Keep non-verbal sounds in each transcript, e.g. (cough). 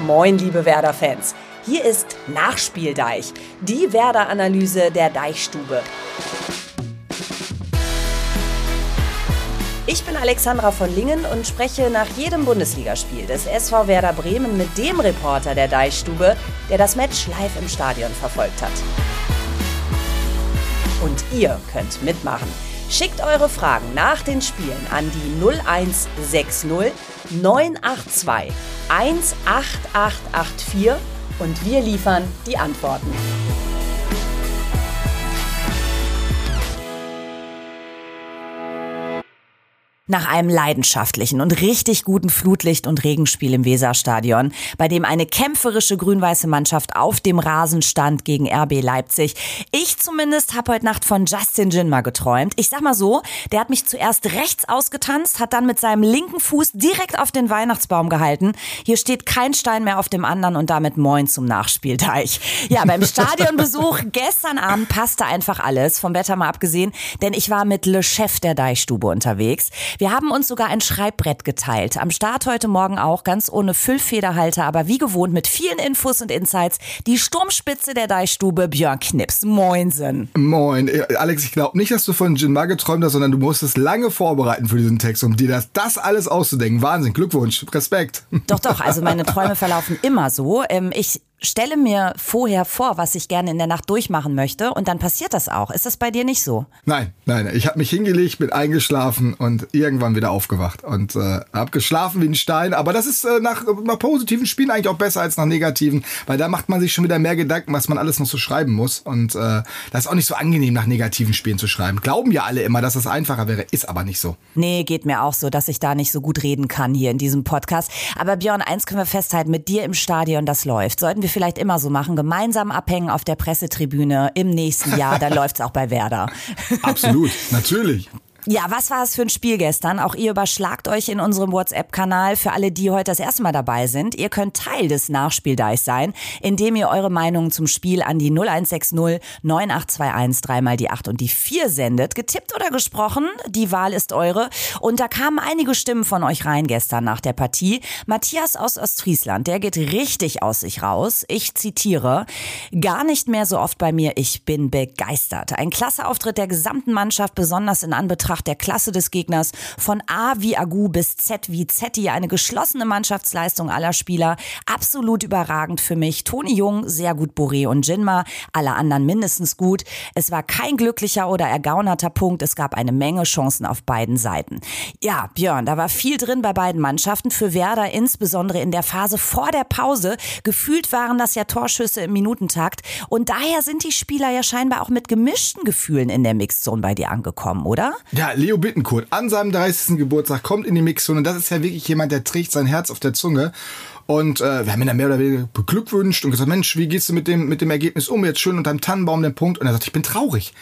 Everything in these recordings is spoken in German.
Moin, liebe Werder-Fans. Hier ist Nachspieldeich, die Werder-Analyse der Deichstube. Ich bin Alexandra von Lingen und spreche nach jedem Bundesligaspiel des SV Werder Bremen mit dem Reporter der Deichstube, der das Match live im Stadion verfolgt hat. Und ihr könnt mitmachen. Schickt eure Fragen nach den Spielen an die 0160 982 18884 und wir liefern die Antworten. Nach einem leidenschaftlichen und richtig guten Flutlicht- und Regenspiel im Weserstadion, bei dem eine kämpferische grün-weiße Mannschaft auf dem Rasen stand gegen RB Leipzig. Ich zumindest habe heute Nacht von Justin Jinma geträumt. Ich sag mal so, der hat mich zuerst rechts ausgetanzt, hat dann mit seinem linken Fuß direkt auf den Weihnachtsbaum gehalten. Hier steht kein Stein mehr auf dem anderen und damit Moin zum Nachspielteich. Ja, beim (laughs) Stadionbesuch gestern Abend passte einfach alles, vom Wetter mal abgesehen, denn ich war mit Le Chef der Deichstube unterwegs. Wir haben uns sogar ein Schreibbrett geteilt. Am Start heute Morgen auch, ganz ohne Füllfederhalter, aber wie gewohnt mit vielen Infos und Insights. Die Sturmspitze der Deichstube, Björn Knips. Moinsen. Moin. Alex, ich glaube nicht, dass du von Jinma geträumt hast, sondern du musstest lange vorbereiten für diesen Text, um dir das, das alles auszudenken. Wahnsinn. Glückwunsch. Respekt. Doch, doch. Also meine Träume verlaufen immer so. Ähm, ich stelle mir vorher vor, was ich gerne in der Nacht durchmachen möchte und dann passiert das auch. Ist das bei dir nicht so? Nein, nein. Ich habe mich hingelegt, bin eingeschlafen und irgendwann wieder aufgewacht und äh, habe geschlafen wie ein Stein. Aber das ist äh, nach, nach positiven Spielen eigentlich auch besser als nach negativen, weil da macht man sich schon wieder mehr Gedanken, was man alles noch so schreiben muss. Und äh, das ist auch nicht so angenehm, nach negativen Spielen zu schreiben. Glauben ja alle immer, dass es einfacher wäre, ist aber nicht so. Nee, geht mir auch so, dass ich da nicht so gut reden kann hier in diesem Podcast. Aber Björn, eins können wir festhalten, mit dir im Stadion, das läuft. Sollten wir wir vielleicht immer so machen, gemeinsam abhängen auf der Pressetribüne im nächsten Jahr, dann (laughs) läuft's auch bei Werder. Absolut, natürlich. Ja, was war es für ein Spiel gestern? Auch ihr überschlagt euch in unserem WhatsApp-Kanal für alle, die heute das erste Mal dabei sind. Ihr könnt Teil des Nachspieldeichs sein, indem ihr eure Meinungen zum Spiel an die 0160 9821 dreimal die 8 und die 4 sendet. Getippt oder gesprochen, die Wahl ist eure. Und da kamen einige Stimmen von euch rein gestern nach der Partie. Matthias aus Ostfriesland, der geht richtig aus sich raus. Ich zitiere, gar nicht mehr so oft bei mir, ich bin begeistert. Ein klasse Auftritt der gesamten Mannschaft, besonders in Anbetracht Anbetracht der Klasse des Gegners von A wie Agu bis Z wie Zetti eine geschlossene Mannschaftsleistung aller Spieler. Absolut überragend für mich. Toni Jung, sehr gut Boré und Jinma, alle anderen mindestens gut. Es war kein glücklicher oder ergaunerter Punkt. Es gab eine Menge Chancen auf beiden Seiten. Ja, Björn, da war viel drin bei beiden Mannschaften. Für Werder insbesondere in der Phase vor der Pause. Gefühlt waren das ja Torschüsse im Minutentakt. Und daher sind die Spieler ja scheinbar auch mit gemischten Gefühlen in der Mixzone bei dir angekommen, oder? Ja, Leo Bittenkurt an seinem 30. Geburtstag kommt in die Mixzone. Und das ist ja wirklich jemand, der trägt sein Herz auf der Zunge. Und äh, wir haben ihn dann mehr oder weniger beglückwünscht und gesagt, Mensch, wie gehst du mit dem, mit dem Ergebnis um? Jetzt schön unterm Tannenbaum den Punkt. Und er sagt, ich bin traurig.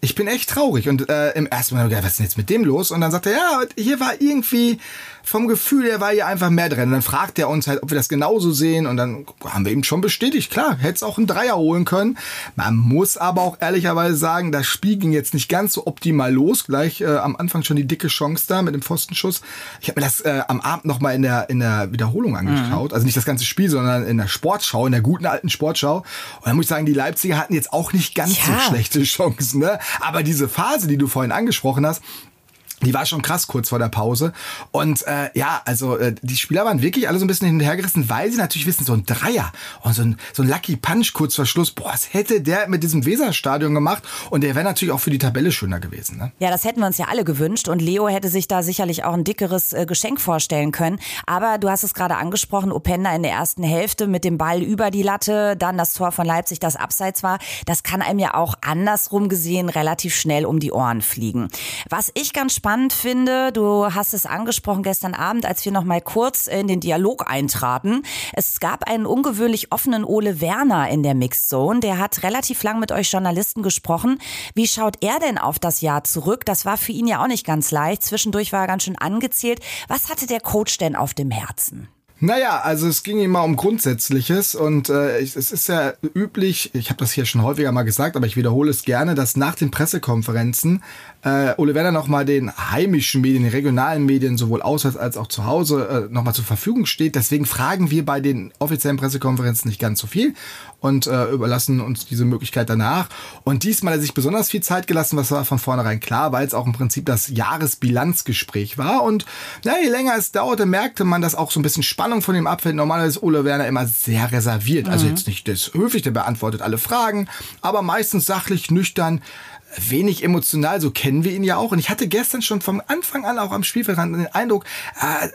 Ich bin echt traurig. Und äh, im ersten Mal, was ist denn jetzt mit dem los? Und dann sagt er, ja, hier war irgendwie vom Gefühl her war hier einfach mehr drin. Und dann fragt er uns halt, ob wir das genauso sehen. Und dann haben wir ihm schon bestätigt, klar, hätte es auch einen Dreier holen können. Man muss aber auch ehrlicherweise sagen, das Spiel ging jetzt nicht ganz so optimal los. Gleich äh, am Anfang schon die dicke Chance da mit dem Pfostenschuss. Ich habe mir das äh, am Abend nochmal in der, in der Wiederholung angeschaut. Mhm. Also nicht das ganze Spiel, sondern in der Sportschau, in der guten alten Sportschau. Und dann muss ich sagen, die Leipziger hatten jetzt auch nicht ganz ja. so schlechte Chancen. Ne? Aber diese Phase, die du vorhin angesprochen hast, die war schon krass kurz vor der Pause. Und äh, ja, also äh, die Spieler waren wirklich alle so ein bisschen hinterhergerissen, weil sie natürlich wissen, so ein Dreier und so ein, so ein Lucky Punch kurz vor Schluss, boah, was hätte der mit diesem Weserstadion gemacht? Und der wäre natürlich auch für die Tabelle schöner gewesen. Ne? Ja, das hätten wir uns ja alle gewünscht. Und Leo hätte sich da sicherlich auch ein dickeres äh, Geschenk vorstellen können. Aber du hast es gerade angesprochen, Openda in der ersten Hälfte mit dem Ball über die Latte, dann das Tor von Leipzig, das abseits war. Das kann einem ja auch andersrum gesehen relativ schnell um die Ohren fliegen. Was ich ganz spannend spannend finde, du hast es angesprochen gestern Abend, als wir noch mal kurz in den Dialog eintraten. Es gab einen ungewöhnlich offenen Ole Werner in der Mixzone. Der hat relativ lang mit euch Journalisten gesprochen. Wie schaut er denn auf das Jahr zurück? Das war für ihn ja auch nicht ganz leicht. Zwischendurch war er ganz schön angezählt. Was hatte der Coach denn auf dem Herzen? Naja, also es ging immer um Grundsätzliches und äh, es ist ja üblich, ich habe das hier schon häufiger mal gesagt, aber ich wiederhole es gerne, dass nach den Pressekonferenzen äh, Ole Werner nochmal den heimischen Medien, den regionalen Medien, sowohl auswärts als auch zu Hause, äh, nochmal zur Verfügung steht. Deswegen fragen wir bei den offiziellen Pressekonferenzen nicht ganz so viel und äh, überlassen uns diese Möglichkeit danach. Und diesmal hat er sich besonders viel Zeit gelassen, was war von vornherein klar, weil es auch im Prinzip das Jahresbilanzgespräch war. Und na, je länger es dauerte, merkte man, dass auch so ein bisschen Spannung von ihm abfällt. Normalerweise ist Ole Werner immer sehr reserviert. Also mhm. jetzt nicht das höflich, der beantwortet alle Fragen, aber meistens sachlich, nüchtern wenig emotional, so kennen wir ihn ja auch. Und ich hatte gestern schon vom Anfang an auch am Spielfeldrand den Eindruck, äh,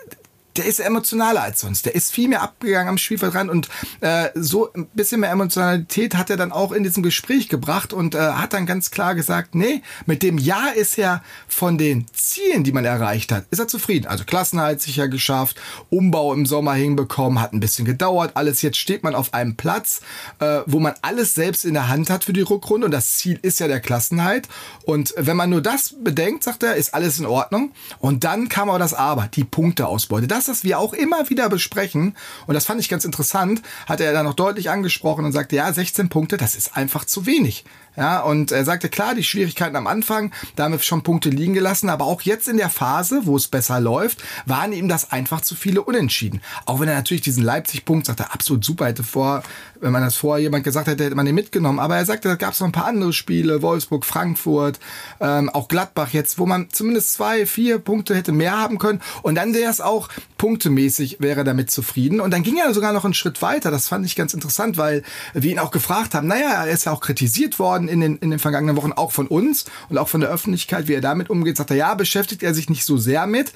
der ist emotionaler als sonst. Der ist viel mehr abgegangen am Spielfeldrand und äh, so ein bisschen mehr Emotionalität hat er dann auch in diesem Gespräch gebracht und äh, hat dann ganz klar gesagt, nee, mit dem Ja ist er von den Zielen, die man erreicht hat, ist er zufrieden. Also Klassenhalt sicher geschafft, Umbau im Sommer hinbekommen, hat ein bisschen gedauert, alles jetzt steht man auf einem Platz, äh, wo man alles selbst in der Hand hat für die Rückrunde und das Ziel ist ja der Klassenhalt und wenn man nur das bedenkt, sagt er, ist alles in Ordnung und dann kam aber das Aber, die Punkteausbeute. Das das, was wir auch immer wieder besprechen, und das fand ich ganz interessant, hat er dann noch deutlich angesprochen und sagte, ja, 16 Punkte, das ist einfach zu wenig. Ja, und er sagte, klar, die Schwierigkeiten am Anfang, da haben wir schon Punkte liegen gelassen, aber auch jetzt in der Phase, wo es besser läuft, waren ihm das einfach zu viele Unentschieden. Auch wenn er natürlich diesen Leipzig-Punkt sagte, absolut super, hätte vor, wenn man das vorher jemand gesagt hätte, hätte man den mitgenommen. Aber er sagte, da gab es noch ein paar andere Spiele, Wolfsburg, Frankfurt, ähm, auch Gladbach jetzt, wo man zumindest zwei, vier Punkte hätte mehr haben können. Und dann wäre es auch punktemäßig, wäre damit zufrieden. Und dann ging er sogar noch einen Schritt weiter. Das fand ich ganz interessant, weil wir ihn auch gefragt haben, naja, er ist ja auch kritisiert worden in den, in den vergangenen Wochen auch von uns und auch von der Öffentlichkeit, wie er damit umgeht, sagt er, ja, beschäftigt er sich nicht so sehr mit.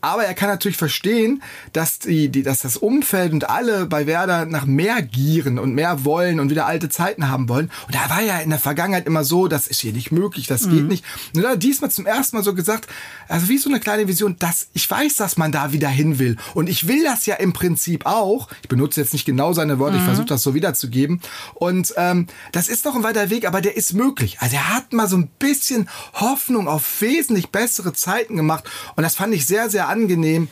Aber er kann natürlich verstehen, dass, die, die, dass das Umfeld und alle bei Werder nach mehr gieren und mehr wollen und wieder alte Zeiten haben wollen. Und da war ja in der Vergangenheit immer so, das ist hier nicht möglich, das mhm. geht nicht. Und er hat diesmal zum ersten Mal so gesagt, also wie so eine kleine Vision, dass ich weiß, dass man da wieder hin will. Und ich will das ja im Prinzip auch. Ich benutze jetzt nicht genau seine Worte, mhm. ich versuche das so wiederzugeben. Und ähm, das ist noch ein weiter Weg, aber der ist möglich. Also er hat mal so ein bisschen Hoffnung auf wesentlich bessere Zeiten gemacht. Und das fand ich sehr, sehr angenehm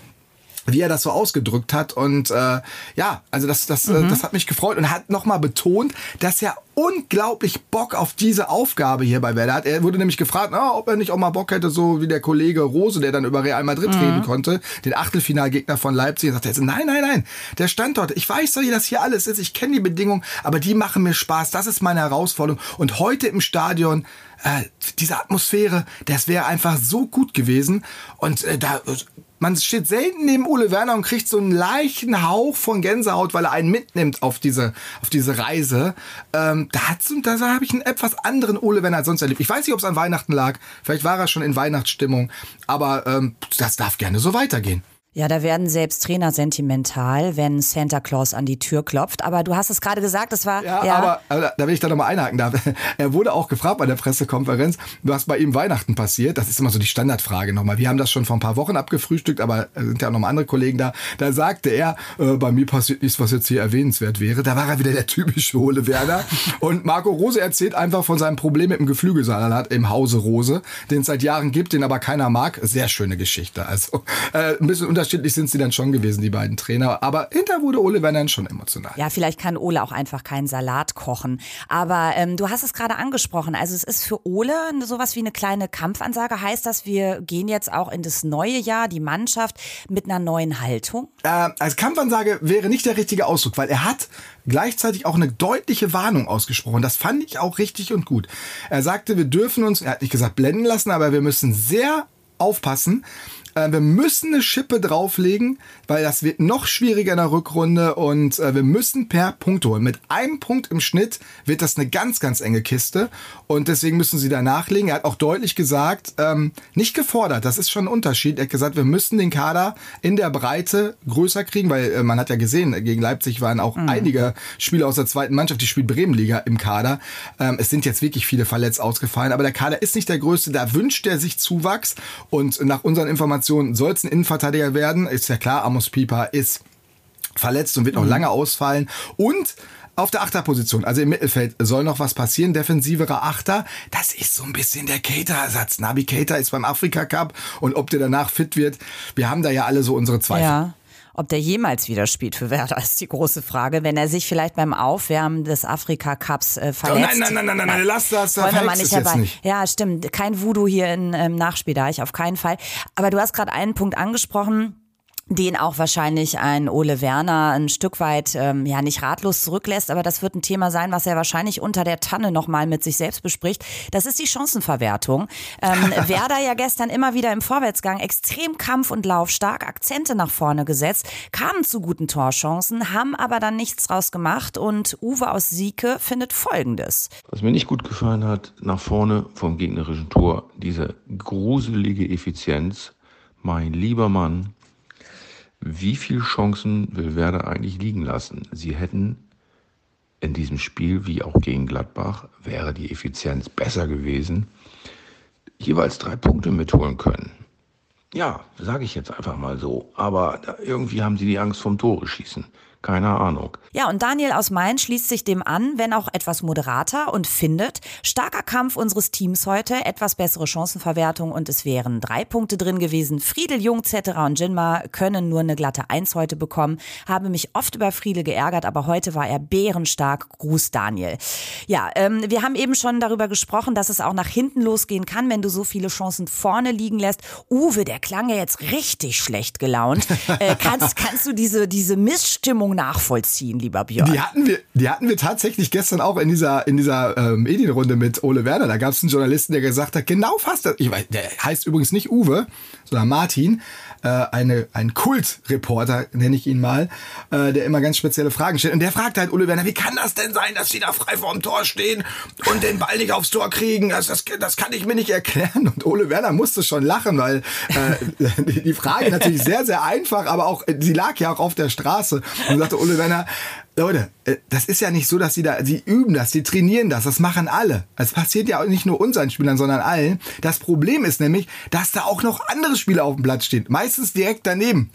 wie er das so ausgedrückt hat und äh, ja, also das das äh, mhm. das hat mich gefreut und hat nochmal betont, dass er unglaublich Bock auf diese Aufgabe hier bei Werder hat. Er wurde nämlich gefragt, oh, ob er nicht auch mal Bock hätte, so wie der Kollege Rose, der dann über Real Madrid mhm. reden konnte, den Achtelfinalgegner von Leipzig. Und sagte er, nein, nein, nein, der Standort, ich weiß doch, wie das hier alles ist, ich kenne die Bedingungen, aber die machen mir Spaß, das ist meine Herausforderung. Und heute im Stadion äh, diese Atmosphäre, das wäre einfach so gut gewesen. Und äh, da man steht selten neben Ole Werner und kriegt so einen leichten Hauch von Gänsehaut, weil er einen mitnimmt auf diese, auf diese Reise. Ähm, da hat's, da habe ich einen etwas anderen Ole Werner als sonst erlebt. Ich weiß nicht, ob es an Weihnachten lag. Vielleicht war er schon in Weihnachtsstimmung. Aber ähm, das darf gerne so weitergehen. Ja, da werden selbst Trainer sentimental, wenn Santa Claus an die Tür klopft. Aber du hast es gerade gesagt, es war. Ja, ja. Aber, aber, da will ich da nochmal einhaken. Da, (laughs) er wurde auch gefragt bei der Pressekonferenz, was bei ihm Weihnachten passiert. Das ist immer so die Standardfrage nochmal. Wir haben das schon vor ein paar Wochen abgefrühstückt, aber sind ja auch nochmal andere Kollegen da. Da sagte er, äh, bei mir passiert nichts, was jetzt hier erwähnenswert wäre. Da war er wieder der typische Ole Werner. (laughs) Und Marco Rose erzählt einfach von seinem Problem mit dem Geflügelsalat im Hause Rose, den es seit Jahren gibt, den aber keiner mag. Sehr schöne Geschichte. Also äh, ein bisschen unterschiedlich unterschiedlich sind sie dann schon gewesen, die beiden Trainer. Aber hinter wurde Ole Werner schon emotional. Ja, vielleicht kann Ole auch einfach keinen Salat kochen. Aber ähm, du hast es gerade angesprochen. Also es ist für Ole sowas wie eine kleine Kampfansage. Heißt das, wir gehen jetzt auch in das neue Jahr, die Mannschaft, mit einer neuen Haltung? Äh, als Kampfansage wäre nicht der richtige Ausdruck, weil er hat gleichzeitig auch eine deutliche Warnung ausgesprochen. Das fand ich auch richtig und gut. Er sagte, wir dürfen uns, er hat nicht gesagt blenden lassen, aber wir müssen sehr aufpassen, äh, wir müssen eine Schippe drauflegen, weil das wird noch schwieriger in der Rückrunde und äh, wir müssen per Punkt holen. Mit einem Punkt im Schnitt wird das eine ganz, ganz enge Kiste und deswegen müssen sie da nachlegen. Er hat auch deutlich gesagt, ähm, nicht gefordert, das ist schon ein Unterschied. Er hat gesagt, wir müssen den Kader in der Breite größer kriegen, weil äh, man hat ja gesehen, gegen Leipzig waren auch mhm. einige Spieler aus der zweiten Mannschaft, die spielt Bremenliga im Kader. Ähm, es sind jetzt wirklich viele verletzt ausgefallen, aber der Kader ist nicht der größte, da wünscht er sich Zuwachs und nach unseren Informationen Position soll es ein Innenverteidiger werden. Ist ja klar, Amos Pieper ist verletzt und wird noch mhm. lange ausfallen. Und auf der Achterposition, also im Mittelfeld, soll noch was passieren. Defensiverer Achter, das ist so ein bisschen der Cater-Ersatz. Nabi Cater ist beim Afrika Cup und ob der danach fit wird, wir haben da ja alle so unsere Zweifel. Ja. Ob der jemals wieder spielt für Werder, ist die große Frage. Wenn er sich vielleicht beim Aufwärmen des Afrika Cups äh, verletzt. Oh nein, nein, nein, nein, nein, lass das, da Wollen wir mal nicht dabei. nicht. Ja, stimmt. Kein Voodoo hier in ähm, Nachspieldeich, auf keinen Fall. Aber du hast gerade einen Punkt angesprochen den auch wahrscheinlich ein Ole Werner ein Stück weit ähm, ja nicht ratlos zurücklässt, aber das wird ein Thema sein, was er wahrscheinlich unter der Tanne nochmal mit sich selbst bespricht. Das ist die Chancenverwertung. Ähm, (laughs) Werder ja gestern immer wieder im Vorwärtsgang extrem kampf- und laufstark, Akzente nach vorne gesetzt, kamen zu guten Torchancen, haben aber dann nichts draus gemacht und Uwe aus Sieke findet Folgendes. Was mir nicht gut gefallen hat, nach vorne vom gegnerischen Tor, diese gruselige Effizienz. Mein lieber Mann, wie viele Chancen will Werder eigentlich liegen lassen? Sie hätten in diesem Spiel, wie auch gegen Gladbach, wäre die Effizienz besser gewesen, jeweils drei Punkte mitholen können. Ja, sage ich jetzt einfach mal so. Aber irgendwie haben sie die Angst vom Tore schießen. Keine Ahnung. Ja, und Daniel aus Main schließt sich dem an, wenn auch etwas moderater und findet, starker Kampf unseres Teams heute, etwas bessere Chancenverwertung und es wären drei Punkte drin gewesen. Friedel, Jung, Zetterer und Jinma können nur eine glatte Eins heute bekommen. Habe mich oft über Friedel geärgert, aber heute war er bärenstark. Gruß Daniel. Ja, ähm, wir haben eben schon darüber gesprochen, dass es auch nach hinten losgehen kann, wenn du so viele Chancen vorne liegen lässt. Uwe, der klang ja jetzt richtig schlecht gelaunt. (laughs) Äh, kannst, kannst du diese, diese Missstimmung nachvollziehen, lieber Björn? Die hatten wir, die hatten wir tatsächlich gestern auch in dieser, in dieser ähm, Medienrunde mit Ole Werner. Da gab es einen Journalisten, der gesagt hat, genau fast das. Ich weiß, der heißt übrigens nicht Uwe, sondern Martin. Äh, eine, ein Kultreporter, nenne ich ihn mal, äh, der immer ganz spezielle Fragen stellt. Und der fragt halt Ole Werner, wie kann das denn sein, dass die da frei vorm Tor stehen und den Ball nicht aufs Tor kriegen? Das, das, das kann ich mir nicht erklären. Und Ole Werner musste schon lachen, weil äh, (laughs) die, die Frage natürlich sehr, sehr einfach, aber auch, sie lag ja auch auf der Straße. Und sagte Ole Werner, Leute, äh, das ist ja nicht so, dass sie da, sie üben das, sie trainieren das, das machen alle. Es passiert ja auch nicht nur unseren Spielern, sondern allen. Das Problem ist nämlich, dass da auch noch andere Spieler auf dem Platz stehen. Meistens direkt daneben.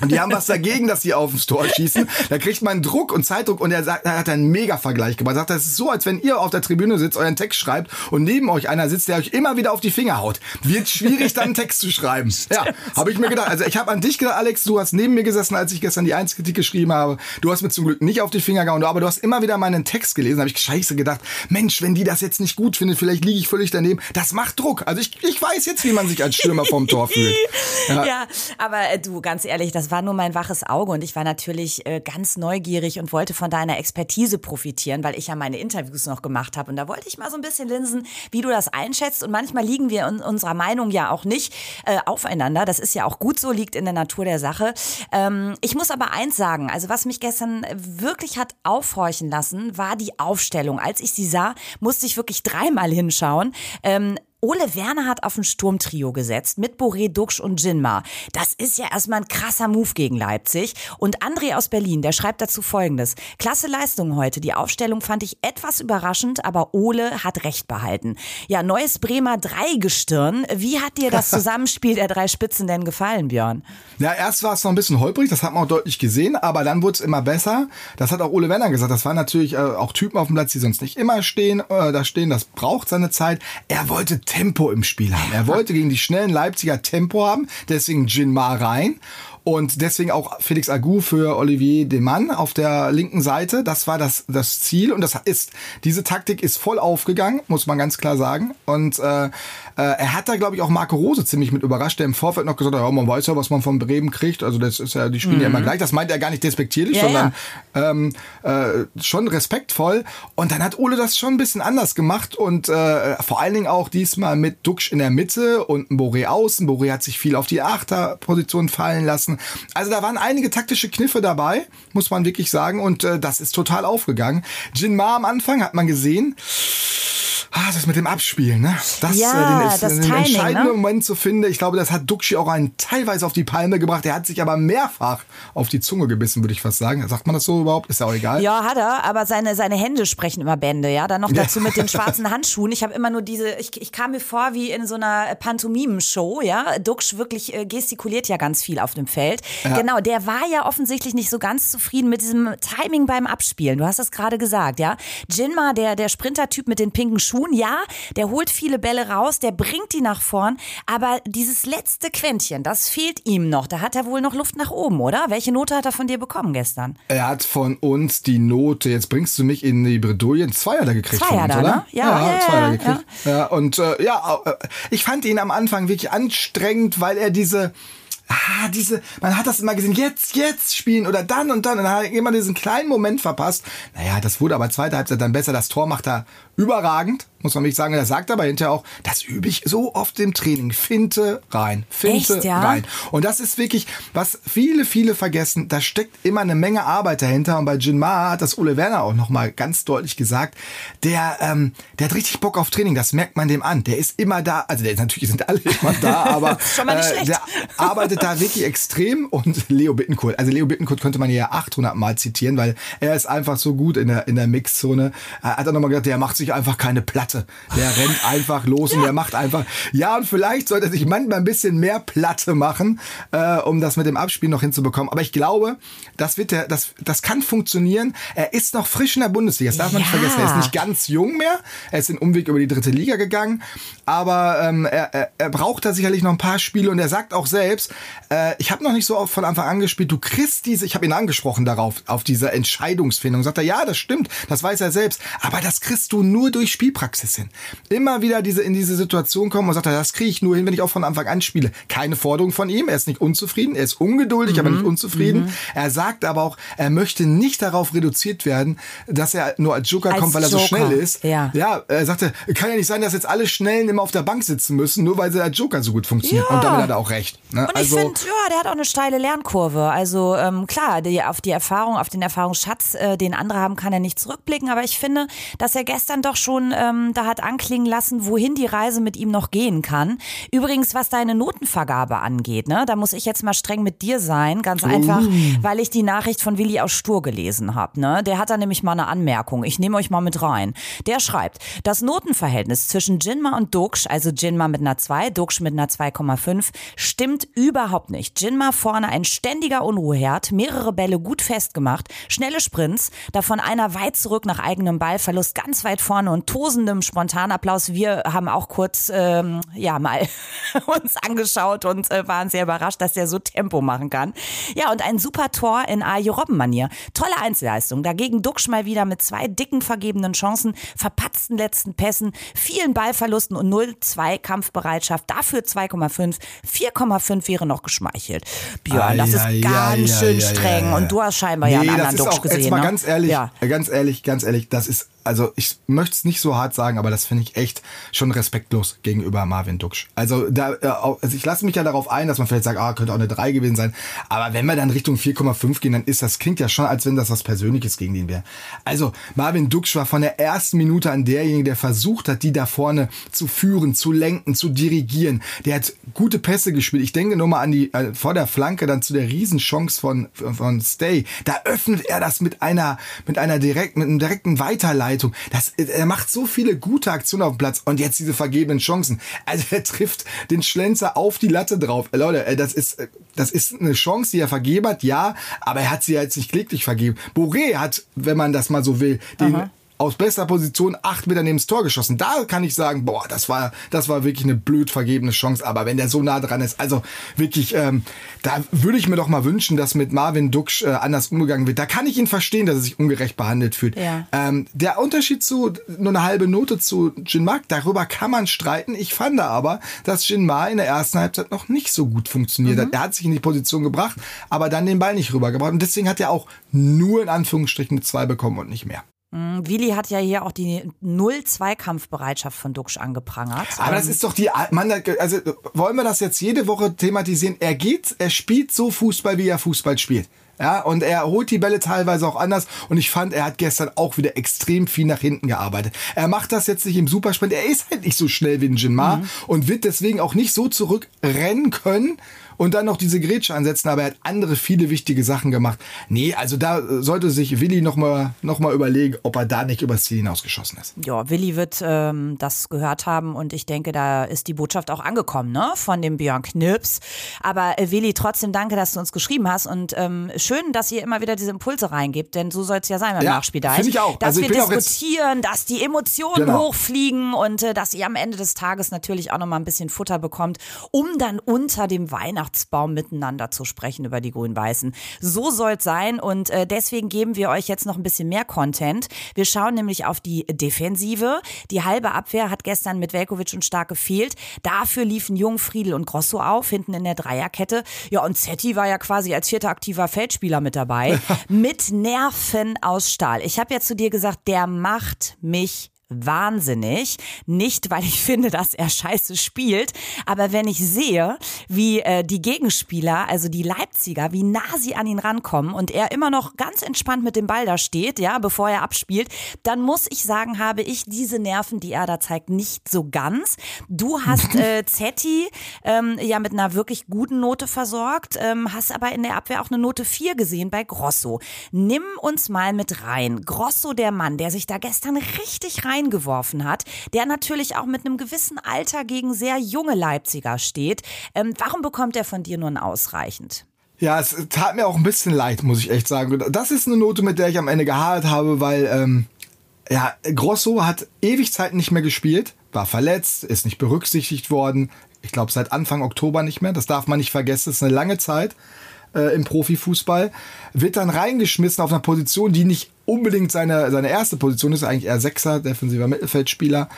Und die haben was dagegen, dass die aufs Tor schießen. Da kriegt man Druck und Zeitdruck und er sagt, er hat einen Mega-Vergleich gemacht. Er sagt, das ist so, als wenn ihr auf der Tribüne sitzt, euren Text schreibt und neben euch einer sitzt, der euch immer wieder auf die Finger haut. Wird schwierig, dann einen Text zu schreiben. Ja, habe ich mir gedacht. Also ich habe an dich gedacht, Alex, du hast neben mir gesessen, als ich gestern die Einzelkritik geschrieben habe. Du hast mir zum Glück nicht auf die Finger gehauen, aber du hast immer wieder meinen Text gelesen. Da habe ich scheiße gedacht, Mensch, wenn die das jetzt nicht gut findet, vielleicht liege ich völlig daneben. Das macht Druck. Also ich, ich weiß jetzt, wie man sich als Stürmer vom Tor fühlt. (laughs) Ja, ja aber äh, du, ganz ehrlich, das war nur mein waches Auge und ich war natürlich äh, ganz neugierig und wollte von deiner Expertise profitieren, weil ich ja meine Interviews noch gemacht habe und da wollte ich mal so ein bisschen linsen, wie du das einschätzt und manchmal liegen wir in unserer Meinung ja auch nicht äh, aufeinander. Das ist ja auch gut so, liegt in der Natur der Sache. Ähm, ich muss aber eins sagen, also was mich gestern wirklich hat aufhorchen lassen, war die Aufstellung. Als ich sie sah, musste ich wirklich dreimal hinschauen. Ähm, Ole Werner hat auf ein Sturmtrio gesetzt mit Boré, Duxch und Jinma. Das ist ja erstmal ein krasser Move gegen Leipzig. Und André aus Berlin, der schreibt dazu folgendes. Klasse Leistung heute. Die Aufstellung fand ich etwas überraschend, aber Ole hat recht behalten. Ja, neues Bremer Dreigestirn. Wie hat dir das (laughs) Zusammenspiel der drei Spitzen denn gefallen, Björn? Ja, erst war es noch ein bisschen holprig, das hat man auch deutlich gesehen, aber dann wurde es immer besser. Das hat auch Ole Werner gesagt. Das waren natürlich äh, auch Typen auf dem Platz, die sonst nicht immer stehen, äh, da stehen. Das braucht seine Zeit. Er wollte Tempo im Spiel haben. Er wollte gegen die schnellen Leipziger Tempo haben, deswegen Jinmar rein. Und deswegen auch Felix Agu für Olivier Demann auf der linken Seite. Das war das, das Ziel. Und das ist, diese Taktik ist voll aufgegangen, muss man ganz klar sagen. Und äh, äh, er hat da, glaube ich, auch Marco Rose ziemlich mit überrascht, der im Vorfeld noch gesagt hat, ja, man weiß ja, was man von Bremen kriegt. Also das ist ja, die spielen mhm. ja immer gleich. Das meint er gar nicht despektierlich, ja, sondern ja. Ähm, äh, schon respektvoll. Und dann hat Ole das schon ein bisschen anders gemacht und äh, vor allen Dingen auch diesmal mit Duxch in der Mitte und Boré außen. Boré hat sich viel auf die Achterposition fallen lassen. Also da waren einige taktische Kniffe dabei, muss man wirklich sagen. Und äh, das ist total aufgegangen. Jin Ma am Anfang hat man gesehen. Ah, das mit dem Abspielen, ne? Das, ja, äh, den, das den Timing, entscheidenden ne? Moment zu finden. Ich glaube, das hat Duxi auch einen teilweise auf die Palme gebracht. Er hat sich aber mehrfach auf die Zunge gebissen, würde ich fast sagen. Sagt man das so überhaupt? Ist ja auch egal. Ja, hat er, aber seine, seine Hände sprechen immer Bände, ja. Dann noch dazu mit den (laughs) schwarzen Handschuhen. Ich habe immer nur diese, ich, ich kam mir vor wie in so einer Pantomimen-Show, ja. Duxch wirklich äh, gestikuliert ja ganz viel auf dem Feld. Ja. Genau, der war ja offensichtlich nicht so ganz zufrieden mit diesem Timing beim Abspielen. Du hast es gerade gesagt, ja. Jinma, der, der Sprintertyp mit den pinken Schuhen, tun. Ja, der holt viele Bälle raus, der bringt die nach vorn, aber dieses letzte Quäntchen, das fehlt ihm noch. Da hat er wohl noch Luft nach oben, oder? Welche Note hat er von dir bekommen gestern? Er hat von uns die Note, jetzt bringst du mich in die Bredouille, zwei hat er gekriegt Zwei von uns, er, oder? ne? Ja, ja, zwei hat ja, er gekriegt. Ja. und äh, ja, äh, ich fand ihn am Anfang wirklich anstrengend, weil er diese ah, diese, man hat das immer gesehen, jetzt, jetzt spielen oder dann und dann. Und dann hat er immer diesen kleinen Moment verpasst. Naja, das wurde aber zweite Halbzeit dann besser. Das Tor macht er überragend, muss man nicht sagen. Er sagt aber hinterher auch, das übe ich so oft im Training. Finte rein, Finte Echt, ja? rein. Und das ist wirklich, was viele, viele vergessen, da steckt immer eine Menge Arbeit dahinter. Und bei Jin Ma hat das Ole Werner auch nochmal ganz deutlich gesagt, der, ähm, der hat richtig Bock auf Training, das merkt man dem an. Der ist immer da, also der, natürlich sind alle immer da, (laughs) aber äh, der arbeitet da wirklich extrem. Und Leo Bittencourt, also Leo Bittencourt könnte man ja 800 Mal zitieren, weil er ist einfach so gut in der, in der Mixzone. Er hat er nochmal gesagt, der macht sich einfach keine Platte. Der rennt einfach los und der macht einfach, ja, und vielleicht sollte er sich manchmal ein bisschen mehr Platte machen, äh, um das mit dem Abspiel noch hinzubekommen. Aber ich glaube, das wird der, das, das kann funktionieren. Er ist noch frisch in der Bundesliga. Das darf man nicht Ja. vergessen. Er ist nicht ganz jung mehr. Er ist den Umweg über die dritte Liga gegangen. Aber ähm, er, er, er braucht da sicherlich noch ein paar Spiele und er sagt auch selbst, äh, ich habe noch nicht so oft von Anfang an gespielt. Du kriegst diese, ich habe ihn angesprochen darauf, auf diese Entscheidungsfindung. Sagt er, ja, das stimmt, das weiß er selbst. Aber das kriegst du nur durch Spielpraxis hin. Immer wieder diese in diese Situation kommen und sagt das kriege ich nur hin, wenn ich auch von Anfang an spiele. Keine Forderung von ihm. Er ist nicht unzufrieden. Er ist ungeduldig, aber nicht unzufrieden. Er sagt aber auch, er möchte nicht darauf reduziert werden, dass er nur als Joker Als kommt, weil er so Joker, schnell ist. ja. Ja, er sagte, kann ja nicht sein, dass jetzt alle Schnellen immer auf der Bank sitzen müssen, nur weil sie als Joker so gut funktioniert. Ja. Und damit hat er auch recht. Ne? Und ich also, finde, ja, der hat auch eine steile Lernkurve. Also ähm, klar, die, auf die Erfahrung, auf den Erfahrungsschatz, äh, den andere haben, kann er nicht zurückblicken. Aber ich finde, dass er gestern doch schon ähm, da hat anklingen lassen, wohin die Reise mit ihm noch gehen kann. Übrigens, was deine Notenvergabe angeht, ne, da muss ich jetzt mal streng mit dir sein, ganz einfach, weil ich die Nachricht von Willi aus Stur gelesen habe. Ne? Der hat da nämlich mal eine Anmerkung. Ich nehme euch mal mit rein. Der schreibt, das Notenverhältnis zwischen Jinma und Doksch, also Jinma mit einer 2, Doksch mit einer 2,5, stimmt überhaupt nicht. Jinma vorne ein ständiger Unruheherd, mehrere Bälle gut festgemacht, schnelle Sprints, davon einer weit zurück nach eigenem Ballverlust, ganz weit vorne und tosendem Spontanapplaus. Wir haben auch kurz ähm, ja mal (laughs) uns angeschaut und äh, waren sehr überrascht, dass der so Tempo machen kann. Ja, und ein super Tor in Aje Robben-Manier. Tolle Einzelleistung. Dagegen Duxch mal wieder mit zwei dicken vergebenen Chancen, verpatzten letzten Pässen, vielen Ballverlusten und 0,2 Kampfbereitschaft. Dafür 2,5. 4,5 wäre noch geschmeichelt. Björn, das ist ganz schön streng. Und du hast scheinbar ja einen anderen Duxch gesehen. jetzt mal ne? ganz ehrlich, Ja. ganz ehrlich, ganz ehrlich, das ist, also ich möchte es nicht so hart sagen, aber das finde ich echt schon respektlos gegenüber Marvin Duksch. Also da, äh, also ich lasse mich ja darauf ein, dass man vielleicht sagt, ah, könnte auch eine 3 gewesen sein. Aber wenn wir dann Richtung 4,5 gehen, dann ist das, klingt ja schon, als wenn das was Persönliches gegen ihn wäre. Also Marvin Duksch war von der ersten Minute an derjenige, der versucht hat, die da vorne zu führen, zu lenken, zu dirigieren. Der hat gute Pässe gespielt. Ich denke nur mal an die, äh, vor der Flanke dann zu der Riesenchance von, von Stay. Da öffnet er das mit einer, mit einer direkt, mit einer direkten Weiterleitung. Das, er macht so viele gute Aktionen auf dem Platz und jetzt diese vergebenen Chancen. Also er trifft den Schlenzer auf die Latte drauf. Äh, Leute, äh, das ist, äh, das ist eine Chance, die er vergeben hat, ja, aber er hat sie jetzt nicht kläglich vergeben. Boré hat, wenn man das mal so will, den aus bester Position acht Meter neben das Tor geschossen. Da kann ich sagen, boah, das war, das war wirklich eine blöd vergebene Chance. Aber wenn der so nah dran ist, also wirklich, ähm, da würde ich mir doch mal wünschen, dass mit Marvin Duksch äh, anders umgegangen wird. Da kann ich ihn verstehen, dass er sich ungerecht behandelt fühlt. Ja. Ähm, der Unterschied zu nur eine halbe Note zu Jin Mark, darüber kann man streiten. Ich fand aber, dass Jin Ma in der ersten Halbzeit noch nicht so gut funktioniert hat. Er hat sich in die Position gebracht, aber dann den Ball nicht rübergebracht. Und deswegen hat er auch nur in Anführungsstrichen eine zwei bekommen und nicht mehr. Willi hat ja hier auch die Null-Zweikampfbereitschaft von Duxch angeprangert. Aber das ist doch die, Mann, also wollen wir das jetzt jede Woche thematisieren? Er geht, er spielt so Fußball, wie er Fußball spielt. Ja, und er holt die Bälle teilweise auch anders. Und ich fand, er hat gestern auch wieder extrem viel nach hinten gearbeitet. Er macht das jetzt nicht im Supersprint. Er ist halt nicht so schnell wie ein Jinmar und wird deswegen auch nicht so zurückrennen können und dann noch diese Grätsche ansetzen, aber er hat andere viele wichtige Sachen gemacht. Nee, also da sollte sich Willi nochmal noch mal überlegen, ob er da nicht übers Ziel hinausgeschossen ist. Ja, Willi wird ähm, das gehört haben und ich denke, da ist die Botschaft auch angekommen, ne, von dem Björn Knips. Aber äh, Willi, trotzdem danke, dass du uns geschrieben hast und ähm, schön, dass ihr immer wieder diese Impulse reingibt, denn so soll es ja sein beim Ja, Nachspiel da. finde ich auch. Dass Also ich wir diskutieren, dass die Emotionen Genau. hochfliegen und äh, dass ihr am Ende des Tages natürlich auch nochmal ein bisschen Futter bekommt, um dann unter dem Weihnachtsbaum miteinander zu sprechen über die Grün-Weißen. So soll es sein und äh, deswegen geben wir euch jetzt noch ein bisschen mehr Content. Wir schauen nämlich auf die Defensive. Die halbe Abwehr hat gestern mit Velkovic und Stark gefehlt. Dafür liefen Jung, Friedel und Grosso auf, hinten in der Dreierkette. Ja, und Zetti war ja quasi als vierter aktiver Feldspieler mit dabei. (laughs) mit Nerven aus Stahl. Ich habe ja zu dir gesagt, der macht mich wahnsinnig. Nicht, weil ich finde, dass er scheiße spielt, aber wenn ich sehe, wie äh, die Gegenspieler, also die Leipziger, wie nah sie an ihn rankommen und er immer noch ganz entspannt mit dem Ball da steht, ja, bevor er abspielt, dann muss ich sagen, habe ich diese Nerven, die er da zeigt, nicht so ganz. Du hast (laughs) äh, Zetti ähm, ja mit einer wirklich guten Note versorgt, ähm, hast aber in der Abwehr auch eine Note 4 gesehen bei Grosso. Nimm uns mal mit rein. Grosso, der Mann, der sich da gestern richtig reingeworfen hat, der natürlich auch mit einem gewissen Alter gegen sehr junge Leipziger steht. Ähm, warum bekommt er von dir nun ausreichend? Ja, es tat mir auch ein bisschen leid, muss ich echt sagen. Das ist eine Note, mit der ich am Ende gehadert habe, weil ähm, ja, Grosso hat ewig Zeit nicht mehr gespielt, war verletzt, ist nicht berücksichtigt worden. Ich glaube, seit Anfang Oktober nicht mehr. Das darf man nicht vergessen. Das ist eine lange Zeit äh, im Profifußball. Wird dann reingeschmissen auf einer Position, die nicht unbedingt seine, seine erste Position ist, eigentlich eher Sechser, defensiver Mittelfeldspieler.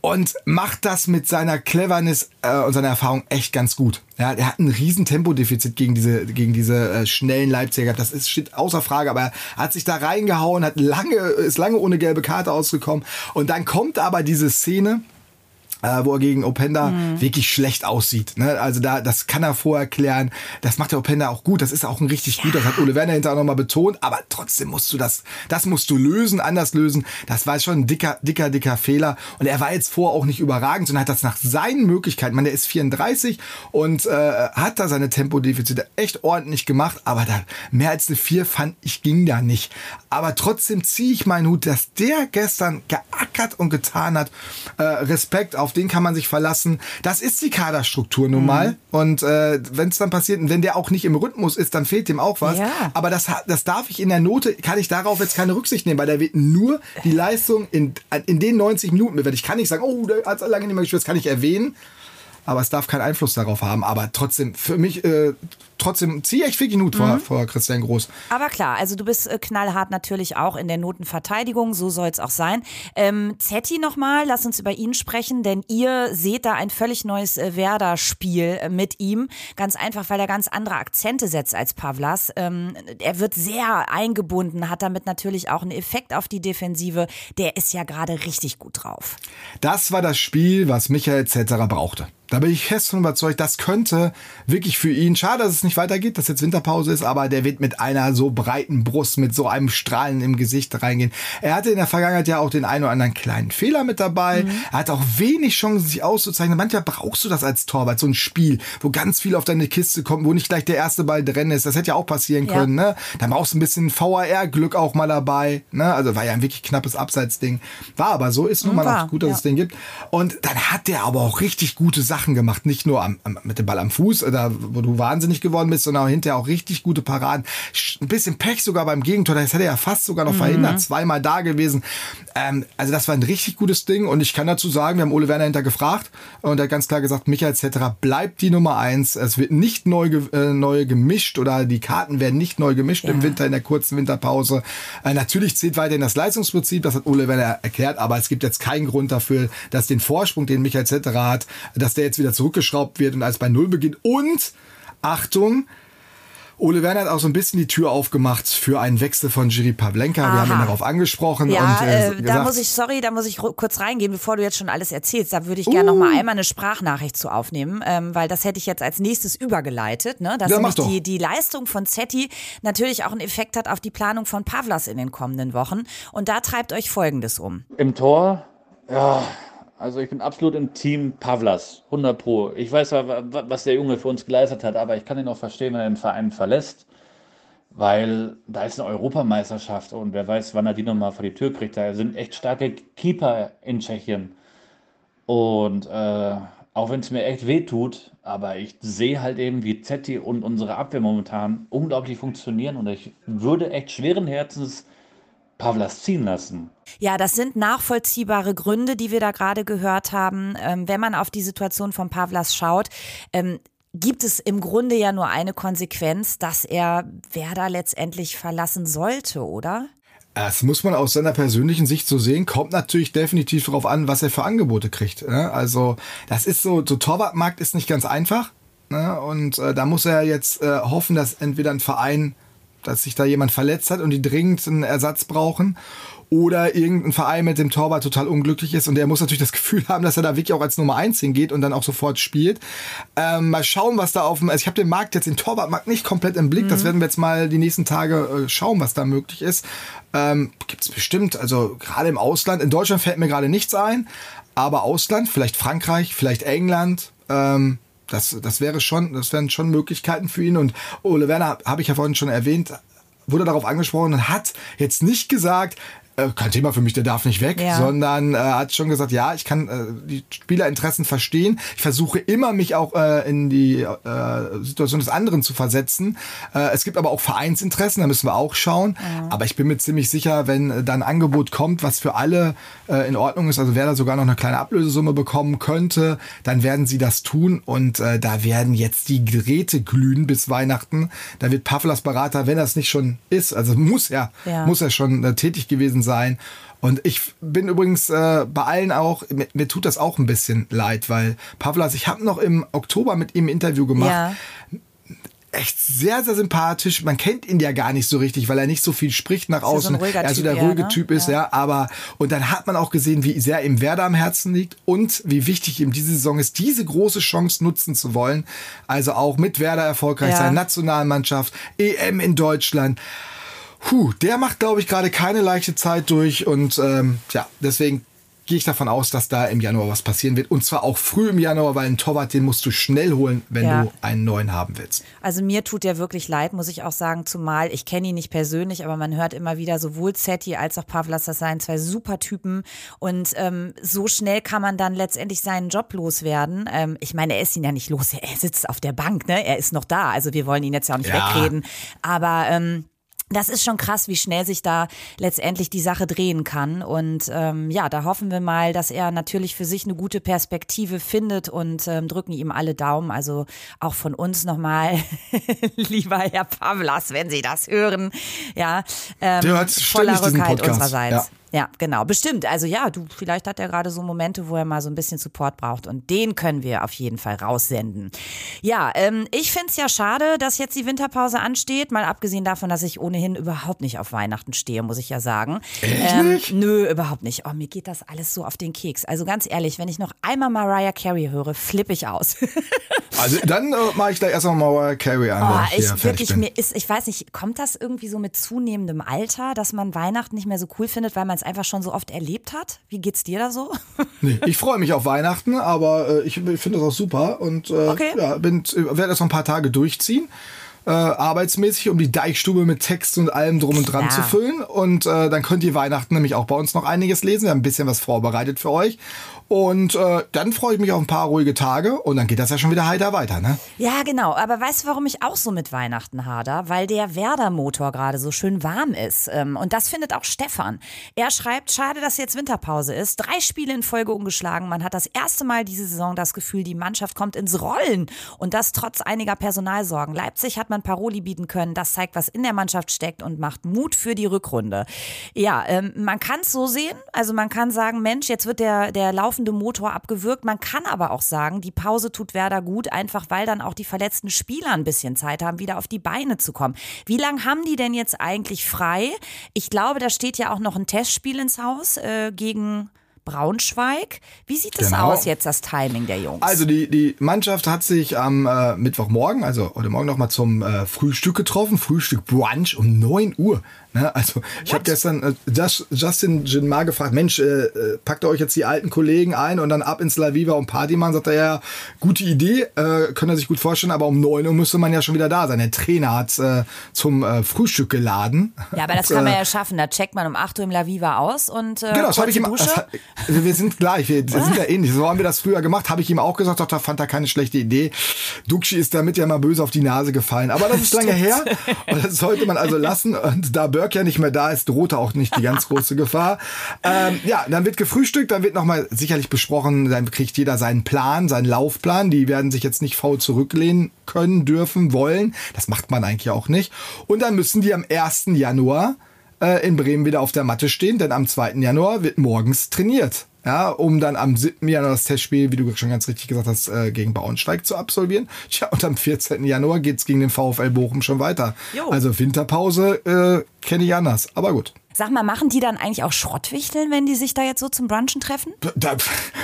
Und macht das mit seiner Cleverness äh, und seiner Erfahrung echt ganz gut. Ja, er hat ein riesen Tempodefizit gegen diese, gegen diese äh, schnellen Leipziger. Das ist steht außer Frage, aber er hat sich da reingehauen, hat lange, ist lange ohne gelbe Karte ausgekommen. Und dann kommt aber diese Szene, äh, wo er gegen Openda wirklich schlecht aussieht. Ne? Also da, das kann er vorher klären. Das macht der Openda auch gut. Das ist auch ein richtig gut. Das hat Ole Werner hinterher nochmal betont. Aber trotzdem musst du das, das musst du lösen, anders lösen. Das war schon ein dicker, dicker, dicker Fehler. Und er war jetzt vorher auch nicht überragend, sondern hat das nach seinen Möglichkeiten. Man, der ist 34 und äh, hat da seine Tempodefizite echt ordentlich gemacht. Aber da mehr als eine 4 fand ich ging da nicht. Aber trotzdem ziehe ich meinen Hut, dass der gestern geackert und getan hat. Äh, Respekt, auf den kann man sich verlassen. Das ist die Kaderstruktur nun mal. Und äh, wenn es dann passiert und wenn der auch nicht im Rhythmus ist, dann fehlt dem auch was. Ja. Aber das, das darf ich in der Note, kann ich darauf jetzt keine Rücksicht nehmen, weil da wird nur die Leistung in, in den 90 Minuten bewertet. Ich kann nicht sagen, oh, der hat lange nicht mehr gespielt, das kann ich erwähnen. Aber es darf keinen Einfluss darauf haben. Aber trotzdem, für mich, äh, trotzdem ziehe ich wirklich Hut vor, vor Christian Groß. Aber klar, also du bist äh, knallhart natürlich auch in der Notenverteidigung, so soll es auch sein. Ähm, Zetti nochmal, lass uns über ihn sprechen, denn ihr seht da ein völlig neues äh, Werder-Spiel äh, mit ihm. Ganz einfach, weil er ganz andere Akzente setzt als Pavlas. Ähm, er wird sehr eingebunden, hat damit natürlich auch einen Effekt auf die Defensive. Der ist ja gerade richtig gut drauf. Das war das Spiel, was Michael Zetterer brauchte. Da bin ich fest von überzeugt, das könnte wirklich für ihn, schade, dass es nicht weitergeht, dass jetzt Winterpause ist, aber der wird mit einer so breiten Brust, mit so einem Strahlen im Gesicht reingehen. Er hatte in der Vergangenheit ja auch den einen oder anderen kleinen Fehler mit dabei. Er hat auch wenig Chancen, sich auszuzeichnen. Manchmal brauchst du das als Torwart, so ein Spiel, wo ganz viel auf deine Kiste kommt, wo nicht gleich der erste Ball drin ist. Das hätte ja auch passieren Ja. können, ne? Da brauchst du ein bisschen VAR-Glück auch mal dabei, ne? Also war ja ein wirklich knappes Abseitsding. War aber so, ist nun mal auch gut, dass ja. es den gibt. Und dann hat der aber auch richtig gute Sachen gemacht. Nicht nur am, am, mit dem Ball am Fuß, oder wo du wahnsinnig geworden bist, sondern auch hinterher auch richtig gute Paraden. Ein bisschen Pech sogar beim Gegentor. Das hätte er ja fast sogar noch verhindert. Zweimal da gewesen. Ähm, also das war ein richtig gutes Ding. Und ich kann dazu sagen, wir haben Ole Werner hinter gefragt und er hat ganz klar gesagt, Michael etc. bleibt die Nummer eins. Es wird nicht neu, äh, neu gemischt oder die Karten werden nicht neu gemischt im Winter, in der kurzen Winterpause. Äh, natürlich zählt weiterhin das Leistungsprinzip, das hat Ole Werner erklärt, aber es gibt jetzt keinen Grund dafür, dass den Vorsprung, den Michael etc. hat, dass der jetzt wieder zurückgeschraubt wird und als bei Null beginnt. Und, Achtung, Ole Werner hat auch so ein bisschen die Tür aufgemacht für einen Wechsel von Jiri Pavlenka. Wir haben ihn Aha. darauf angesprochen Ja, und äh, äh, da gesagt, muss ich, sorry, da muss ich kurz reingehen, bevor du jetzt schon alles erzählst. Da würde ich gerne noch mal einmal eine Sprachnachricht zu aufnehmen, ähm, weil das hätte ich jetzt als nächstes übergeleitet, ne? dass Ja, nämlich mach doch. die, die Leistung von Zetti natürlich auch einen Effekt hat auf die Planung von Pavlas in den kommenden Wochen. Und da treibt euch Folgendes um. Im Tor, ja, Also ich bin absolut im Team Pavlas, 100 Pro. Ich weiß, was der Junge für uns geleistet hat, aber ich kann ihn auch verstehen, wenn er den Verein verlässt, weil da ist eine Europameisterschaft und wer weiß, wann er die nochmal vor die Tür kriegt. Da sind echt starke Keeper in Tschechien. Und äh, auch wenn es mir echt weh tut, aber ich sehe halt eben, wie Zetti und unsere Abwehr momentan unglaublich funktionieren und ich würde echt schweren Herzens Pavlas ziehen lassen. Ja, das sind nachvollziehbare Gründe, die wir da gerade gehört haben. Ähm, wenn man auf die Situation von Pavlas schaut, ähm, gibt es im Grunde ja nur eine Konsequenz, dass er Werder letztendlich verlassen sollte, oder? Das muss man aus seiner persönlichen Sicht so sehen. Kommt natürlich definitiv darauf an, was er für Angebote kriegt. Ne? Also das ist so, so Torwartmarkt ist nicht ganz einfach. Ne? Und äh, da muss er jetzt äh, hoffen, dass entweder ein Verein dass sich da jemand verletzt hat und die dringend einen Ersatz brauchen. Oder irgendein Verein mit dem Torwart total unglücklich ist und der muss natürlich das (laughs) Gefühl haben, dass er da wirklich auch als Nummer eins hingeht und dann auch sofort spielt. Ähm, mal schauen, was da auf dem. Also ich habe den Markt jetzt, den Torwartmarkt nicht komplett im Blick. Mhm. Das werden wir jetzt mal die nächsten Tage äh, schauen, was da möglich ist. Ähm, Gibt es bestimmt, also gerade im Ausland. In Deutschland fällt mir gerade nichts ein, aber Ausland, vielleicht Frankreich, vielleicht England. Ähm, das, das wäre schon, das wären schon Möglichkeiten für ihn. Und Ole Werner, habe ich ja vorhin schon erwähnt, wurde darauf angesprochen und hat jetzt nicht gesagt, äh, kein Thema für mich, der darf nicht weg, ja. sondern äh, hat schon gesagt, ja, ich kann äh, die Spielerinteressen verstehen. Ich versuche immer, mich auch äh, in die äh, Situation des anderen zu versetzen. Äh, es gibt aber auch Vereinsinteressen, da müssen wir auch schauen. Ja. Aber ich bin mir ziemlich sicher, wenn da ein Angebot kommt, was für alle äh, in Ordnung ist, also wer da sogar noch eine kleine Ablösesumme bekommen könnte, dann werden sie das tun und äh, da werden jetzt die Geräte glühen bis Weihnachten. Da wird Pavlas Berater, wenn das nicht schon ist, also muss er, ja. muss er schon äh, tätig gewesen sein. Und ich bin übrigens äh, bei allen auch, mir, mir, tut das auch ein bisschen leid, weil Pavlas, ich habe noch im Oktober mit ihm ein Interview gemacht. Ja echt sehr, sehr sympathisch. Man kennt ihn ja gar nicht so richtig, weil er nicht so viel spricht nach außen. So er also der ruhige ja, ne? Typ ist, ja. ja. Aber, und dann hat man auch gesehen, wie sehr ihm Werder am Herzen liegt und wie wichtig ihm diese Saison ist, diese große Chance nutzen zu wollen. Also auch mit Werder erfolgreich ja. sein, Nationalmannschaft, EM in Deutschland. Puh, der macht, glaube ich, gerade keine leichte Zeit durch und ähm, ja, deswegen gehe ich davon aus, dass da im Januar was passieren wird. Und zwar auch früh im Januar, weil einen Torwart, den musst du schnell holen, wenn ja. du einen neuen haben willst. Also mir tut der wirklich leid, muss ich auch sagen, zumal ich kenne ihn nicht persönlich, aber man hört immer wieder sowohl Zetti als auch Pavlas, das seien zwei super Typen. Und ähm, so schnell kann man dann letztendlich seinen Job loswerden. Ähm, ich meine, er ist ihn ja nicht los, er sitzt auf der Bank, ne? Er ist noch da. Also wir wollen ihn jetzt ja auch nicht ja. wegreden. Aber ähm, das ist schon krass, wie schnell sich da letztendlich die Sache drehen kann. Und ähm, ja, da hoffen wir mal, dass er natürlich für sich eine gute Perspektive findet und ähm, drücken ihm alle Daumen. Also auch von uns nochmal, (laughs) lieber Herr Pavlas, wenn Sie das hören. Ja, ähm, voller Rückhalt unsererseits. Ja. Ja, genau, bestimmt. Also ja, du, vielleicht hat er gerade so Momente, wo er mal so ein bisschen Support braucht und den können wir auf jeden Fall raussenden. Ja, ähm, ich find's ja schade, dass jetzt die Winterpause ansteht, mal abgesehen davon, dass ich ohnehin überhaupt nicht auf Weihnachten stehe, muss ich ja sagen. Ähm, nö, überhaupt nicht. Oh, mir geht das alles so auf den Keks. Also ganz ehrlich, wenn ich noch einmal Mariah Carey höre, flippe ich aus. (laughs) also dann äh, mache ich da erstmal Mariah Carey an. Oh, ich wirklich, mir ist, ich weiß nicht, kommt das irgendwie so mit zunehmendem Alter, dass man Weihnachten nicht mehr so cool findet, weil man es einfach schon so oft erlebt hat? Wie geht's dir da so? (laughs) Nee, ich freue mich auf Weihnachten, aber äh, ich, ich finde das auch super und äh, okay. ja, werde das noch ein paar Tage durchziehen. Äh, arbeitsmäßig, um die Deichstube mit Text und allem drum und dran ja. zu füllen. Und äh, dann könnt ihr Weihnachten nämlich auch bei uns noch einiges lesen. Wir haben ein bisschen was vorbereitet für euch. Und äh, dann freue ich mich auf ein paar ruhige Tage und dann geht das ja schon wieder heiter weiter, ne? Ja, genau. Aber weißt du, warum ich auch so mit Weihnachten hader? Weil der Werder-Motor gerade so schön warm ist. Ähm, und das findet auch Stefan. Er schreibt, schade, dass jetzt Winterpause ist. Drei Spiele in Folge ungeschlagen. Man hat das erste Mal diese Saison das Gefühl, die Mannschaft kommt ins Rollen. Und das trotz einiger Personalsorgen. Leipzig hat man Paroli bieten können. Das zeigt, was in der Mannschaft steckt und macht Mut für die Rückrunde. Ja, ähm, man kann es so sehen. Also man kann sagen, Mensch, jetzt wird der, der laufende laufende Motor abgewürgt. Man kann aber auch sagen, die Pause tut Werder gut, einfach weil dann auch die verletzten Spieler ein bisschen Zeit haben, wieder auf die Beine zu kommen. Wie lange haben die denn jetzt eigentlich frei? Ich glaube, da steht ja auch noch ein Testspiel ins Haus äh, gegen Braunschweig. Wie sieht es Genau. aus jetzt, das Timing der Jungs? Also die, die Mannschaft hat sich am äh, Mittwochmorgen, also heute Morgen nochmal zum äh, Frühstück getroffen, Frühstück Brunch um 9 Uhr. Ne? Also ich habe gestern äh, Just, Justin Jinmar gefragt, Mensch, äh, äh, packt ihr euch jetzt die alten Kollegen ein und dann ab ins La Viva und Party machen? Sagt er, ja, gute Idee, äh, können er sich gut vorstellen, aber um 9 Uhr müsste man ja schon wieder da sein. Der Trainer hat äh, zum äh, Frühstück geladen. ja, aber das Und, kann man äh, ja schaffen. Da checkt man um 8 Uhr im La Viva aus und äh, Genau, das habe ich ihm. Dusche. Das, wir sind gleich, wir (laughs) sind ja ähnlich. So haben wir das früher gemacht, habe ich ihm auch gesagt, doch, da fand er keine schlechte Idee. Duxi ist damit ja mal böse auf die Nase gefallen. Aber das ist (laughs) lange her und das sollte man also lassen. Und da (laughs) Burke ja nicht mehr da ist, drohte auch nicht die ganz große Gefahr. (laughs) Ähm, ja, dann wird gefrühstückt, dann wird nochmal sicherlich besprochen, dann kriegt jeder seinen Plan, seinen Laufplan. Die werden sich jetzt nicht faul zurücklehnen können, dürfen, wollen. Das macht man eigentlich auch nicht. Und dann müssen die am 1. Januar äh, in Bremen wieder auf der Matte stehen, denn am 2. Januar wird morgens trainiert. Ja, um dann am 7. Januar das Testspiel, wie du schon ganz richtig gesagt hast, äh, gegen Braunschweig zu absolvieren. (laughs) Tja, und am 14. Januar geht's gegen den VfL Bochum schon weiter. Jo. Also Winterpause äh, kenne ich anders. Aber gut. Sag mal, machen die dann eigentlich auch Schrottwichteln, wenn die sich da jetzt so zum Brunchen treffen? Da,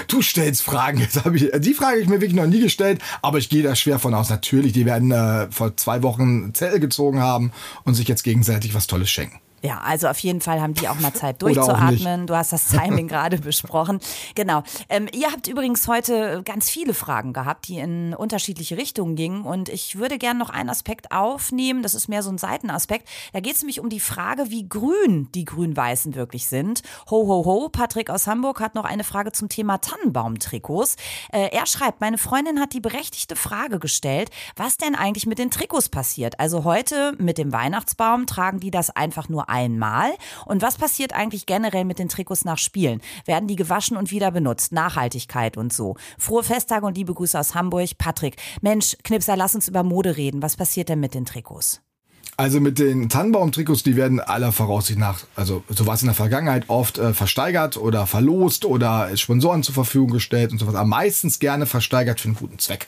du stellst Fragen. (laughs) Ich, die Frage habe ich mir wirklich noch nie gestellt, aber ich gehe da schwer von aus. Natürlich, die werden äh, vor zwei Wochen Zettel gezogen haben und sich jetzt gegenseitig was Tolles schenken. Ja, also auf jeden Fall haben die auch mal Zeit (laughs) durchzuatmen. Du hast das (laughs) Timing gerade besprochen. Genau. Ähm, ihr habt übrigens heute ganz viele Fragen gehabt, die in unterschiedliche Richtungen gingen. Und ich würde gerne noch einen Aspekt aufnehmen. Das ist mehr so ein Seitenaspekt. Da geht es nämlich um die Frage, wie grün die Grün-Weißen wirklich sind. Ho, ho, ho. Patrick aus Hamburg hat noch eine Frage zum Thema Tannenbaumtrikots. Äh, er schreibt, meine Freundin hat die berechtigte Frage gestellt, was denn eigentlich mit den Trikots passiert. Also heute mit dem Weihnachtsbaum tragen die das einfach nur einmal. Und was passiert eigentlich generell mit den Trikots nach Spielen? Werden die gewaschen und wieder benutzt? Nachhaltigkeit und so. Frohe Festtage und liebe Grüße aus Hamburg. Patrick, Mensch, Knipser, lass uns über Mode reden. Was passiert denn mit den Trikots? Also mit den Tannenbaum-Trikots, die werden aller Voraussicht nach, also so war es in der Vergangenheit oft äh, versteigert oder verlost oder Sponsoren zur Verfügung gestellt und sowas. Aber meistens gerne versteigert für einen guten Zweck.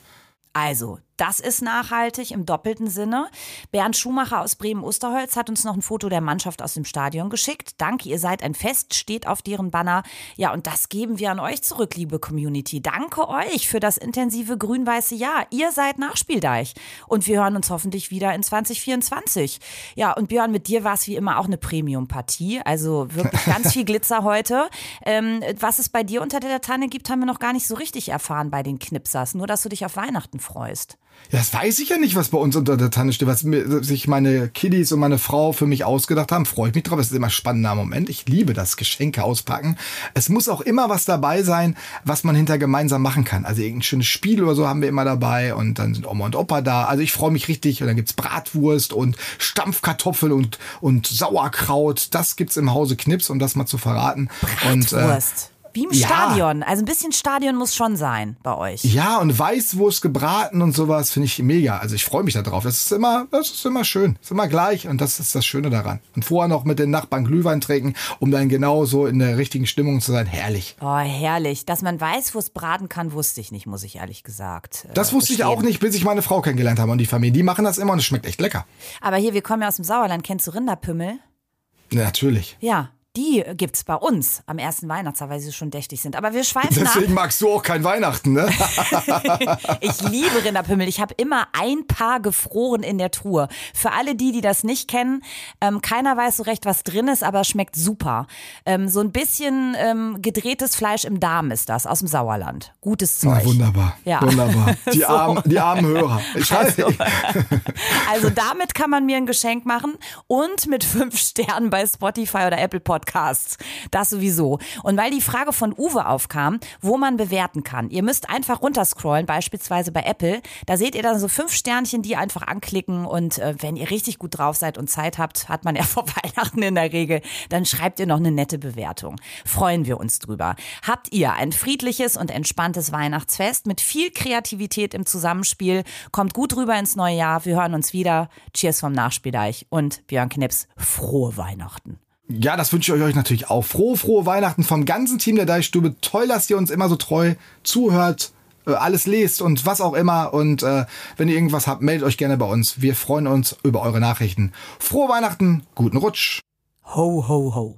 Also, das ist nachhaltig im doppelten Sinne. Bernd Schumacher aus Bremen-Osterholz hat uns noch ein Foto der Mannschaft aus dem Stadion geschickt. Danke, ihr seid ein Fest, steht auf deren Banner. Ja, und das geben wir an euch zurück, liebe Community. Danke euch für das intensive grün-weiße Jahr. Ihr seid Nachspieldeich. Und wir hören uns hoffentlich wieder in 2024. Ja, und Björn, mit dir war es wie immer auch eine Premium-Partie. Also wirklich ganz viel Glitzer heute. Ähm, was es bei dir unter der Tanne gibt, haben wir noch gar nicht so richtig erfahren bei den Knipsers. Nur, dass du dich auf Weihnachten freust. Ja, das weiß ich ja nicht, was bei uns unter der Tanne steht, was mir, sich meine Kiddies und meine Frau für mich ausgedacht haben. Freue ich mich drauf. Es ist immer ein spannender Moment. Ich liebe das Geschenke auspacken. Es muss auch immer was dabei sein, was man hinter gemeinsam machen kann. Also irgendein schönes Spiel oder so haben wir immer dabei und dann sind Oma und Opa da. Also ich freue mich richtig und dann gibt's Bratwurst und Stampfkartoffeln und, und Sauerkraut. Das gibt's im Hause Knips, um das mal zu verraten. Und, äh, Bratwurst. Wie im ja. Stadion. Also ein bisschen Stadion muss schon sein bei euch. Ja, und Weißwurst gebraten und sowas finde ich mega. Also ich freue mich da drauf. Das ist immer, das ist immer schön. Das ist immer gleich und das ist das Schöne daran. Und vorher noch mit den Nachbarn Glühwein trinken, um dann genau so in der richtigen Stimmung zu sein. Herrlich. Oh, herrlich. Dass man Weißwurst braten kann, wusste ich nicht, muss ich ehrlich gesagt. äh, Das wusste ich auch nicht, bis ich meine Frau kennengelernt habe und die Familie. Die machen das immer und es schmeckt echt lecker. Aber hier, wir kommen ja aus dem Sauerland. Kennst du Rinderpümmel? Natürlich. Ja, die gibt's bei uns am ersten Weihnachtstag, weil sie schon dächtig sind. Aber wir schweifen ab. Deswegen magst du auch kein Weihnachten, ne? (laughs) Ich liebe Rinderpümmel. Ich habe immer ein Paar gefroren in der Truhe. Für alle die, die das nicht kennen, ähm, keiner weiß so recht, was drin ist, aber es schmeckt super. Ähm, so ein bisschen ähm, gedrehtes Fleisch im Darm ist das, aus dem Sauerland. Gutes Zeug. Na, wunderbar. Ja. Wunderbar. (laughs) Die, So. armen, die armen Hörer. Ich Also, (laughs) also damit kann man mir ein Geschenk machen und mit fünf Sternen bei Spotify oder Apple Podcasts. Das sowieso. Und weil die Frage von Uwe aufkam, wo man bewerten kann. Ihr müsst einfach runterscrollen, beispielsweise bei Apple. Da seht ihr dann so fünf Sternchen, die einfach anklicken. Und äh, wenn ihr richtig gut drauf seid und Zeit habt, hat man ja (laughs) vor Weihnachten in der Regel, dann schreibt ihr noch eine nette Bewertung. Freuen wir uns drüber. Habt ihr ein friedliches und entspanntes Weihnachtsfest mit viel Kreativität im Zusammenspiel. Kommt gut rüber ins neue Jahr. Wir hören uns wieder. Cheers vom Nachspieldeich und Björn Knips. Frohe Weihnachten. Ja, das wünsche ich euch natürlich auch. Frohe, frohe Weihnachten vom ganzen Team der Deichstube. Toll, dass ihr uns immer so treu zuhört, äh, alles lest und was auch immer. Und äh, wenn ihr irgendwas habt, meldet euch gerne bei uns. Wir freuen uns über eure Nachrichten. Frohe Weihnachten, guten Rutsch. Ho, ho, ho.